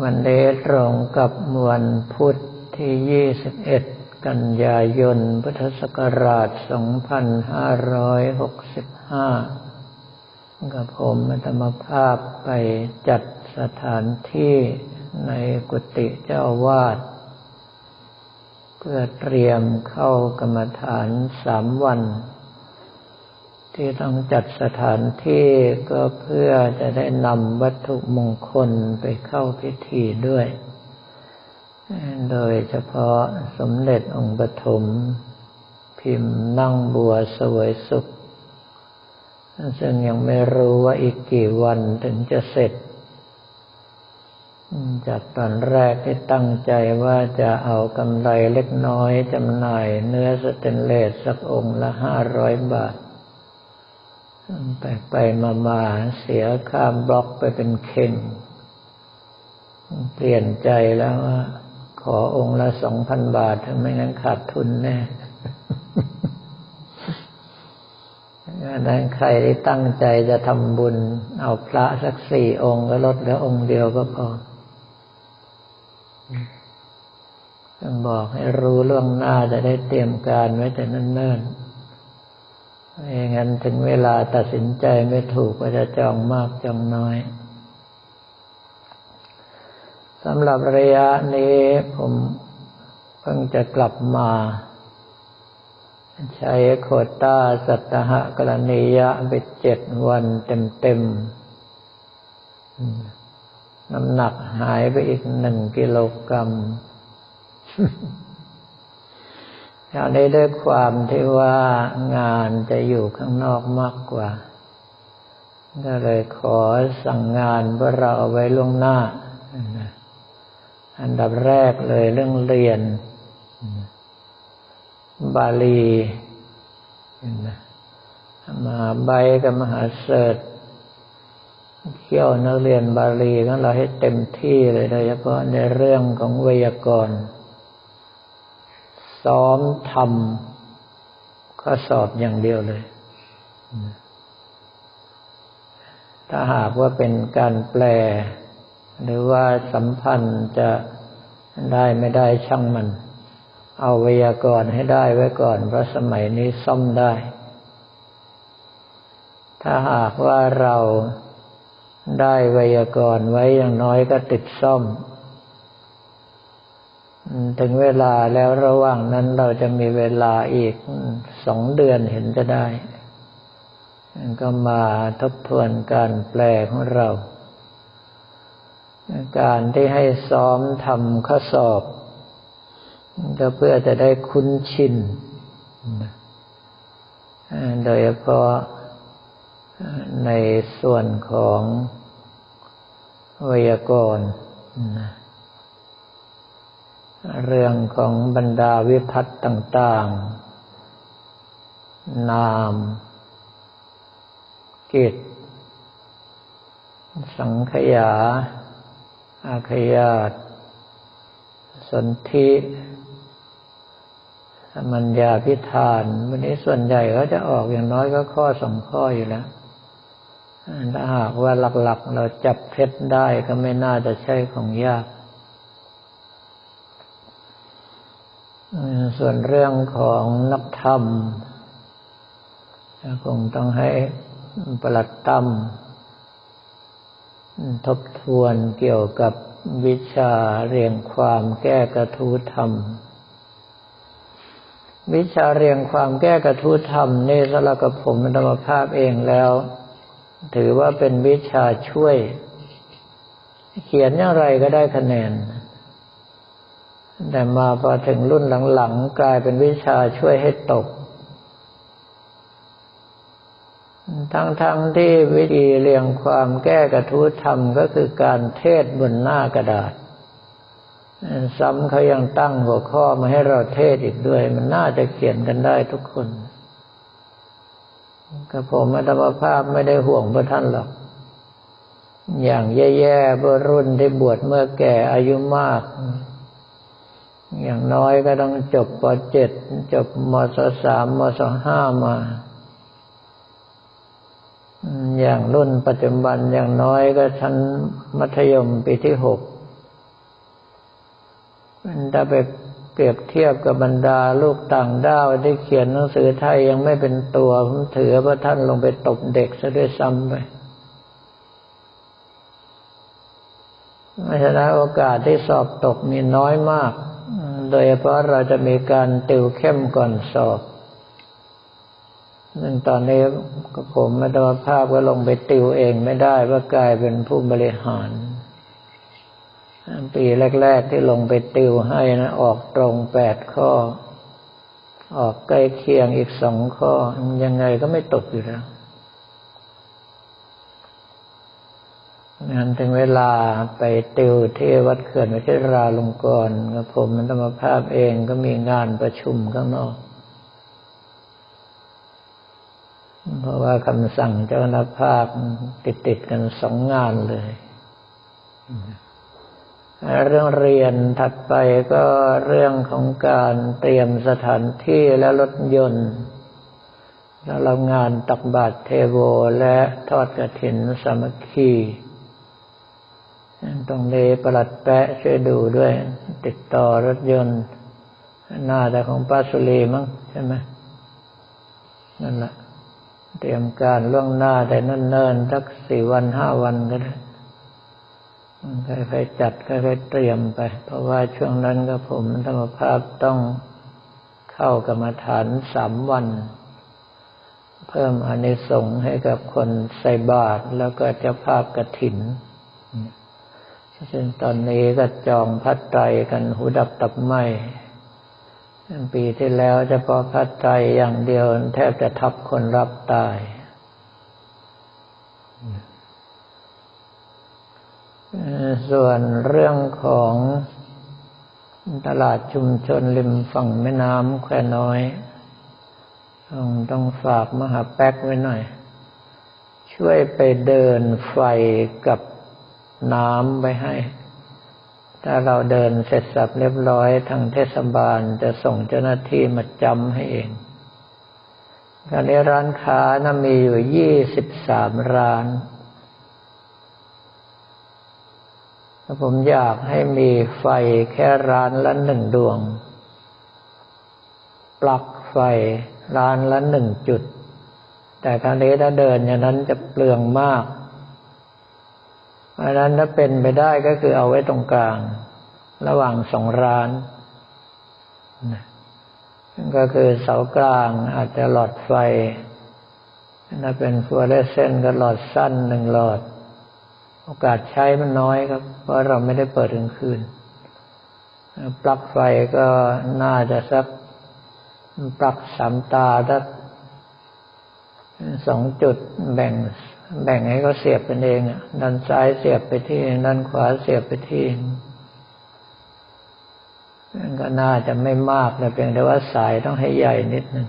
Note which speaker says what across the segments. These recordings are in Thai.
Speaker 1: วันเดตรงกับวันพุทธที่ 21 กันยายน พุทธศักราช 2565 กับผมธรรมภาพไปจัดสถานที่ในกุฏิเจ้าวาด เพื่อเตรียมเข้ากรรมฐานสามวัน ที่ต้องจัดสถานที่ก็เพื่อจะได้นำวัตถุมงคลไปเข้าพิธีด้วย โดยเฉพาะสมเด็จองค์ปฐมพิมพ์นั่งบัวสวยสุข ซึ่งยังไม่รู้ว่าอีกกี่วันถึงจะเสร็จ จากตอนแรกที่ตั้งใจว่าจะเอากำไรเล็กน้อยจำหน่ายเนื้อสเตนเลสสักองค์ละห้าร้อยบาท ไปไปมามาเสียข้ามบล็อกไปเป็นเข่งเปลี่ยนใจแล้วว่าขอองค์ละสองพันบาทถ้าไม่งั้นขาดทุนแน่นั้นใครที่ตั้งใจจะทำบุญ เอาพระสักสี่องค์ก็ลดเหลือองค์เดียวก็พอต้องบอกให้รู้ล่วงหน้าจะได้เตรียมการไว้แต่เนิ่นๆ ไม่งั้นถึงเวลาตัดสินใจไม่ถูกก็จะจองมากจองน้อยสำหรับระยะนี้ผมเพิ่งจะกลับมา ใช้โคต้าสัตหะกรณียะไปเจ็ดวันเต็มๆน้ำหนักหายไปอีกหนึ่งกิโลกรัม อย่างนี้ด้วยความที่ว่างานจะอยู่ข้างนอกมากกว่า ก็เลยขอสั่งงานพื่อเราเอาไว้ล่วงหน้า อันดับแรกเลยเรื่องเรียน บาลีมาใบกับมหาเสดเที่ยวนักเรียนบาลีของเราให้เต็มที่เลยโดยเฉพาะในเรื่องของไวยากรณ์ ซ้อมทำข้อสอบอย่างเดียวเลย ถ้าหากว่าเป็นการแปล หรือว่าสัมพันธ์จะได้ไม่ได้ช่างมัน เอาวยากรให้ได้ไว้ก่อน เพราะสมัยนี้ซ่อมได้ ถ้าหากว่าเราได้วยากรไว้อย่างน้อยก็ติดซ่อม ถึงเวลาแล้วระหว่างนั้นเราจะมีเวลาอีกสองเดือนเห็นจะได้ ก็มาทบทวนการแปลของเรา การที่ให้ซ้อมทำข้อสอบ ก็เพื่อจะได้คุ้นชิน โดยเฉพาะในส่วนของไวยากรณ์ เรื่องของบรรดาวิพัตต่าง ๆ นาม กิจ สังขยา อาขยาตสนธิมัญญาพิธาน วันนี้ส่วนใหญ่ก็จะออกอย่างน้อยก็ข้อสองข้ออยู่แล้วถ้าหากว่าหลัก ๆ เราจับเพชรได้ก็ไม่น่าจะใช่ของยาก ส่วนเรื่องของนักธรรมคงต้องให้ประหลัดตั้มทบทวนเกี่ยวกับวิชาเรียงความแก้กระทู้ธรรม วิชาเรียงความแก้กระทู้ธรรมนี่สำหรับกับผมธรรมภาพเองแล้ว ถือว่าเป็นวิชาช่วย เขียนอย่างไรก็ได้คะแนน แต่มาพอถึงรุ่นหลังๆ กลายเป็นวิชาช่วยให้ตก ทั้งๆทที่วิธีเรียงความแก้กระทู้ธรรมก็คือการเทศบนหน้ากระดาษ ซ้ำเขายังตั้งหัวข้อมาให้เราเทศอีกด้วย มันน่าจะเขียนกันได้ทุกคนกระผมธรรมภาพไม่ได้ห่วงพระท่านหรอก อย่างแย่ๆเบื่อรุ่นที่บวชเมื่อแก่อายุมาก อย่างน้อยก็ต้องจบป .7 จบมศสามมศห้ามา อย่างรุ่นปัจจุบันอย่างน้อยก็ชั้นมัธยมปีที่หกถ้าไปเปรียบเทียบกับบรรดาลูกต่างด้าวที่เขียนหนังสือไทยยังไม่เป็นตัวผมถือว่าท่านลงไปตบเด็กซะด้วยซ้ำไปเพราะฉะนั้นโอกาสที่สอบตกมีน้อยมาก โดยเพราะเราจะมีการติวเข้มก่อนสอบซึ่งตอนนี้ผมมัตภาพก็ลงไปติวเองไม่ได้ว่ากลายเป็นผู้บริหาร ปีแรก ๆ ที่ลงไปติวให้นะ ออกตรงแปดข้อ ออกใกล้เคียงอีกสองข้อ ยังไงก็ไม่ตกอยู่แล้ว งานถึงเวลาไปติวที่วัดเขื่อนวิเทศราลงกรณ์ผมมันธรรมภาพเองก็มีงานประชุมข้างนอก เพราะว่าคำสั่งเจ้าหน้าภาคติดติดกันสองงานเลย เรื่องเรียนถัดไปก็เรื่องของการเตรียมสถานที่และรถยนต์แล้วเรางานตักบาตรเทโวและทอดกระถินสามัคคี ตรงนี้ประหลัดแปะช่วยดูด้วย ติดต่อรถยนต์ หน้าแต่ของป้าสุรีมั้งใช่ไหมนั่นแหละเตรียมการล่วงหน้าแต่เนิ่นๆสักสี่วันห้าวันก็ได้ค่อยๆจัดค่อยๆเตรียมไป เพราะว่าช่วงนั้นก็ผมธรรมภาพต้องเข้ากรรมฐานสามวัน เพิ่มอนิสงส์ให้กับคนใส่บาตรแล้วก็เจ้าภาพกระถิน ซึ่งตอนนี้ก็จองพัดไตรกันหูดับตับไหมปีที่แล้วเฉพาะพัดไตรอย่างเดียวแทบจะทับคนรับตาย ส่วนเรื่องของตลาดชุมชนริมฝั่งแม่น้ำแควน้อย ต้องต้องฝากมหาแป๊กไว้หน่อย ช่วยไปเดินไฟกับ น้ำไปให้ ถ้าเราเดินเสร็จสับเรียบร้อยทางเทศบาลจะส่งเจ้าหน้าที่มาจำให้เองตอนนี้ร้านค้านะมีอยู่ยี่สิบสามร้าน ผมอยากให้มีไฟแค่ร้านละหนึ่งดวง ปลั๊กไฟร้านละหนึ่งจุด แต่ครั้นี้ถ้าเดินอย่างนั้นจะเปลืองมาก เพราะนั้นถ้าเป็นไปได้ก็คือเอาไว้ตรงกลาง ระหว่างสองร้านก็คือเสากลางอาจจะหลอดไฟถ้าเป็นฟัวเรสเซนก็หลอดสั้นหนึ่งหลอด โอกาสใช้มันน้อยครับ เพราะเราไม่ได้เปิดกลางคืนปลั๊กไฟก็น่าจะสักปลั๊กสามตาสักสองจุดแบ่ง แบ่งให้เขาเสียบกันเองด้านซ้ายเสียบไปที่ด้านขวาเสียบไปที่นั่นก็น่าจะไม่มากแต่เพียงแต่ว่าสายต้องให้ใหญ่นิดหนึ่ง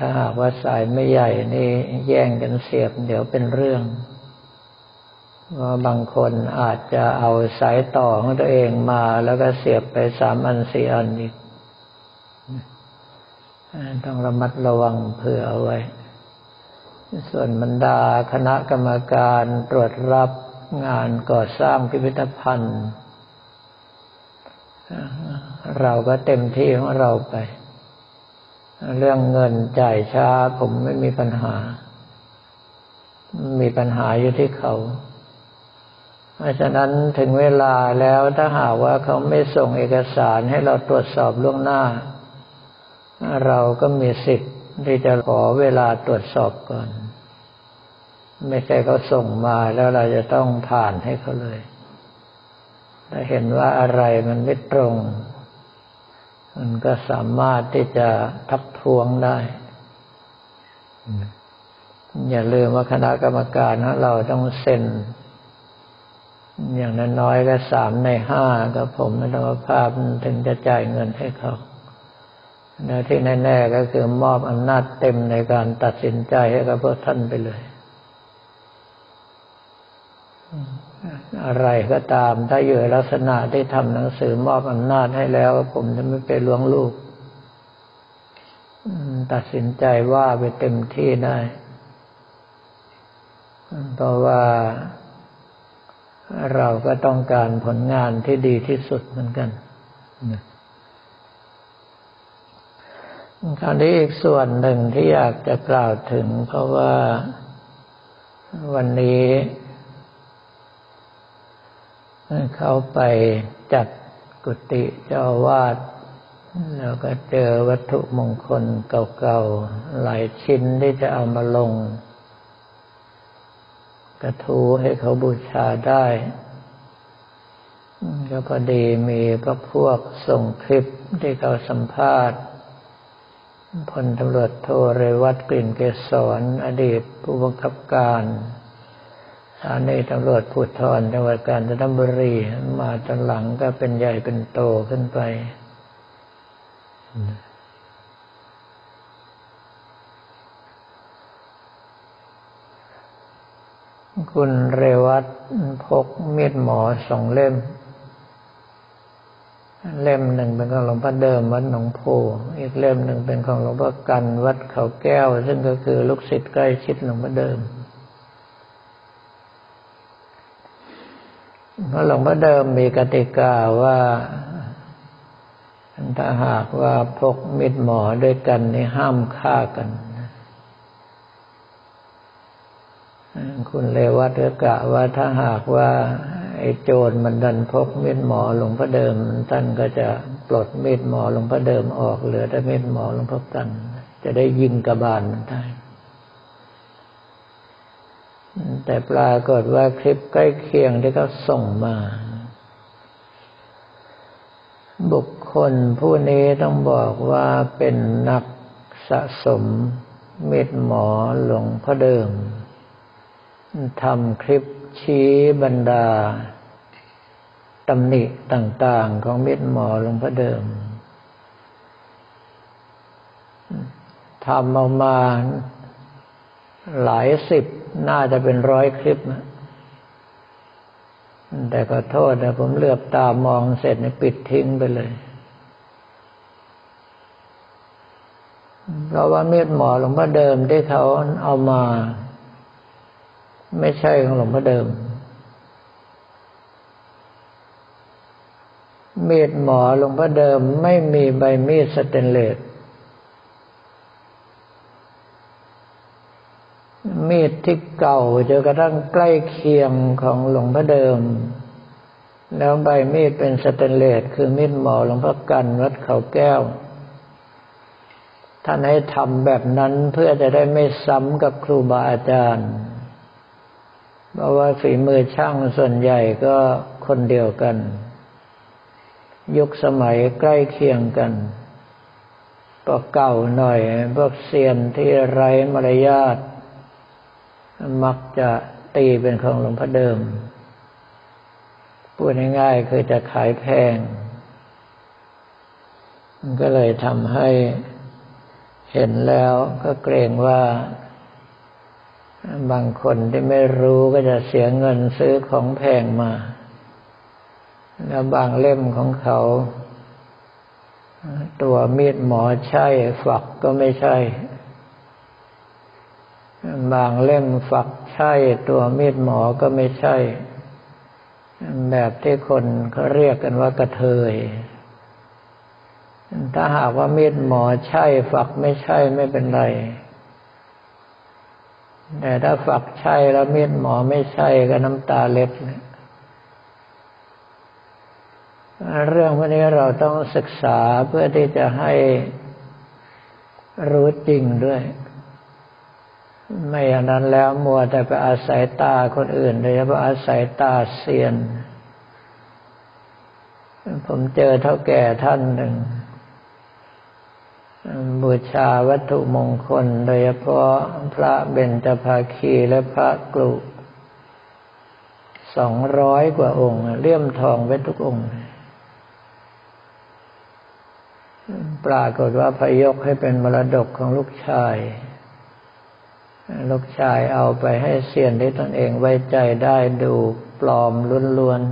Speaker 1: ถ้าหากว่าสายไม่ใหญ่นี่แย่งกันเสียบ เดี๋ยวเป็นเรื่องว่าบางคนอาจจะเอาสายต่อของตัวเองมา แล้วก็เสียบไปสามอันสี่อันอีกต้องระมัดระวังเผื่อเอาไว้ ส่วนบรรดาคณะกรรมการตรวจรับงานก่อสร้างพิพิธภัณฑ์ เราก็เต็มที่ของเราไป เรื่องเงินจ่ายช้าผมไม่มีปัญหา มีปัญหาอยู่ที่เขา เพราะฉะนั้นถึงเวลาแล้วถ้าหากว่าเขาไม่ส่งเอกสารให้เราตรวจสอบล่วงหน้า เราก็มีสิทธิ์ที่จะขอเวลาตรวจสอบก่อน ไม่ใช่เขาส่งมาแล้วเราจะต้องผ่านให้เขาเลย ถ้าเห็นว่าอะไรมันไม่ตรง มันก็สามารถที่จะทักท้วงได้ อย่าลืมว่าคณะกรรมการเราต้องเซ็น อย่างน้อยๆก็สามในห้าก็ผมไม่ต้องภาพถึงจะจ่ายเงินให้เขาแล้วที่แน่ ๆ ก็คือมอบอำนาจเต็มในการตัดสินใจให้กับพวกท่านไปเลย อะไรก็ตาม ถ้าอยู่ลักษณะที่ทำหนังสือมอบอำนาจให้แล้ว ผมจะไม่ไปล้วงลูกตัดสินใจว่าไปเต็มที่ได้ เพราะว่าเราก็ต้องการผลงานที่ดีที่สุดเหมือนกันคราวนี้อีกส่วนหนึ่งที่อยากจะกล่าวถึง เพราะว่าวันนี้ เขาไปจัดกุฏิเจ้าวาดแล้วก็เจอวัตถุมงคลเก่าๆ หลายชิ้นที่จะเอามาลง กระทูให้เขาบูชาได้ก็พอดีมีพระพวกส่งคลิปที่เขาสัมภาษณ์พลตำรวจโทเรวัตกลิ่นเกษรอดีตผู้บังคับการ สถานีตำรวจภูธรจังหวัดกาญจนบุรีมาตอนหลังก็เป็นใหญ่เป็นโตขึ้นไป คุณเรวัตพกมีดหมอสองเล่ม เล่มหนึ่งเป็นของหลวงพ่อเดิมวัดหนองโพอีกเล่มหนึ่งเป็นของหลวงพ่อกันวัดเขาแก้ว ซึ่งก็คือลูกศิษย์ใกล้ชิดหลวงพ่อเดิมเพราะ หลวงพ่อเดิมมีกติกาว่าถ้าหากว่าพกมิดหมอด้วยกันนี่ห้ามฆ่ากัน คุณเลวัตกะว่าถ้าหากว่า ไอ้โจรมันดันพกมีดหมอหลวงพ่อเดิม ท่านก็จะปลดมีดหมอหลวงพ่อเดิมออกเหลือแต่มีดหมอหลวงพ่อกัน จะได้ยิงกระบาลมันได้ แต่ปรากฏว่าคลิปใกล้เคียงที่เขาส่งมา บุคคลผู้นี้ต้องบอกว่าเป็นนักสะสมเม็ดหมอหลวงพ่อเดิมทำคลิปชี้บรรดาตำหนิต่างๆของเม็ดหมอหลวงพ่อเดิมทำออกมา หลายสิบน่าจะเป็นร้อยคลิปนะแต่ก็โทษนะผมเลือบตามองเสร็จนี่ปิดทิ้งไปเลย เพราะว่ามีดหมอหลวงพ่อเดิมที่เขาเอามา ไม่ใช่ของหลวงพ่อเดิม มีดหมอหลวงพ่อเดิมไม่มีใบมีดสเตนเลส มีดที่เก่าจนกระทั่งใกล้เคียงของหลวงพ่อเดิม แล้วใบมีดเป็นสเตนเลสคือมีดหมอหลวงพ่อกันวัดเขาแก้ว ท่านให้ทำแบบนั้นเพื่อจะได้ไม่ซ้ำกับครูบาอาจารย์เพราะว่าฝีมือช่างส่วนใหญ่ก็คนเดียวกัน ยุคสมัยใกล้เคียงกันพวกเก่าหน่อยพวกเซียนที่ไร้มารยาท มักจะตีเป็นของหลวงพ่อเดิม พูดง่ายๆคือจะขายแพง มันก็เลยทำให้เห็นแล้วก็เกรงว่า บางคนที่ไม่รู้ก็จะเสียเงินซื้อของแพงมา แล้วบางเล่มของเขา ตัวมีดหมอใช่ฝักก็ไม่ใช่ บางเล่มฝักใช่ตัวมีดหมอก็ไม่ใช่ แบบที่คนเขาเรียกกันว่ากระเทย ถ้าหากว่ามีดหมอใช่ ฝักไม่ใช่ไม่เป็นไร แต่ถ้าฝักใช่แล้วมีดหมอไม่ใช่ก็น้ำตาเล็ดเรื่องพวกนี้เราต้องศึกษาเพื่อที่จะให้รู้จริงด้วย ไม่อย่างนั้นแล้วมัวแต่ไปอาศัยตาคนอื่นโดยเฉพาะอาศัยตาเซียน ผมเจอเท่าแก่ท่านหนึ่ง บูชาวัตถุมงคลโดยเฉพาะพระเบญจภาคีและพระกลุสองร้อยกว่าองค์เลี่ยมทองไว้ทุกองค์ ปรากฏว่าพยกให้เป็นมรดกของลูกชาย ลูกชายเอาไปให้เสียนที่ตนเองไว้ใจได้ดูปลอมล้วนๆ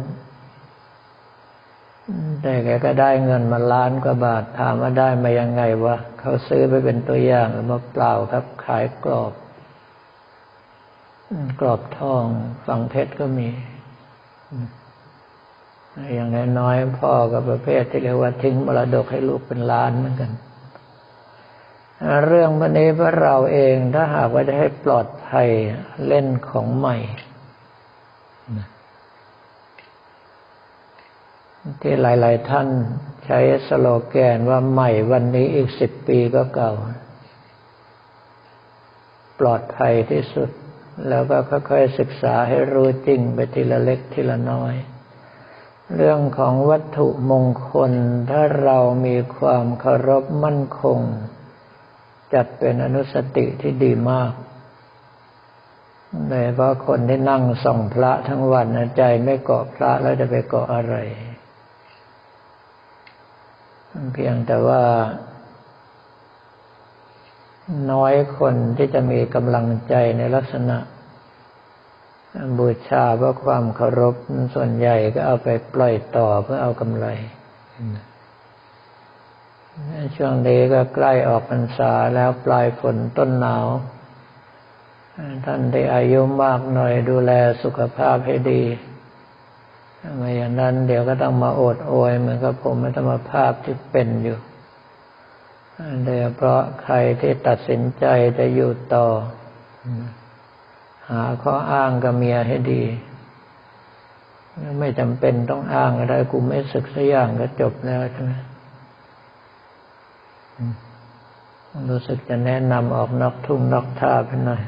Speaker 1: แต่แกก็ได้เงินมาล้านกว่าบาท ถามว่าได้มายังไงวะ เขาซื้อไปเป็นตัวอย่างหรือมาเปล่าครับ ขายกรอบ กรอบทองฝังเพชรก็มี อย่างน้อยๆพ่อกับประเภทที่เรียกว่าทิ้งมรดกให้ลูกเป็นล้านเหมือนกัน เรื่องวันนี้พระเราเองถ้าหากว่าจะให้ปลอดภัยเล่นของใหม่ ที่หลาย ๆ ท่านใช้สโลแกนว่าใหม่วันนี้อีกสิบปีก็เก่า ปลอดภัยที่สุด แล้วก็ค่อยๆศึกษาให้รู้จริงไปทีละเล็กทีละน้อย เรื่องของวัตถุมงคลถ้าเรามีความเคารพมั่นคง จัดเป็นอนุสติที่ดีมากโดยเพราะคนที่นั่งส่องพระทั้งวันใจไม่เกาะพระแล้วจะไปเกาะอะไร เพียงแต่ว่า น้อยคนที่จะมีกำลังใจในลักษณะ บูชาเพราะความเคารพส่วนใหญ่ก็เอาไปปล่อยต่อเพื่อเอากำไร ช่วงนี้ก็ใกล้ออกพรรษาแล้วปลายฝนต้นหนาว ท่านที่อายุมากหน่อยดูแลสุขภาพให้ดีไม่อย่างนั้นเดี๋ยวก็ต้องมาโอดโอยเหมือนกับผมไม่ต้องมาภาพที่เป็นอยู่โดยเพราะใครที่ตัดสินใจจะอยู่ต่อ หาข้ออ้างกับเมียให้ดี ไม่จำเป็นต้องอ้างอะไรกูไม่ศึกสักอย่างก็จบแล้วใช่ไหม รู้สึกจะแนะนำออกนอกทุ่งนอกท่าไปหน่อย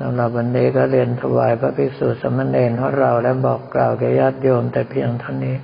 Speaker 1: สำหรับวันนี้ก็เรียนถวายพระภิกษุสมณเณรของเราและบอกกล่าวแก่ญาติโยมแต่เพียงเท่านี้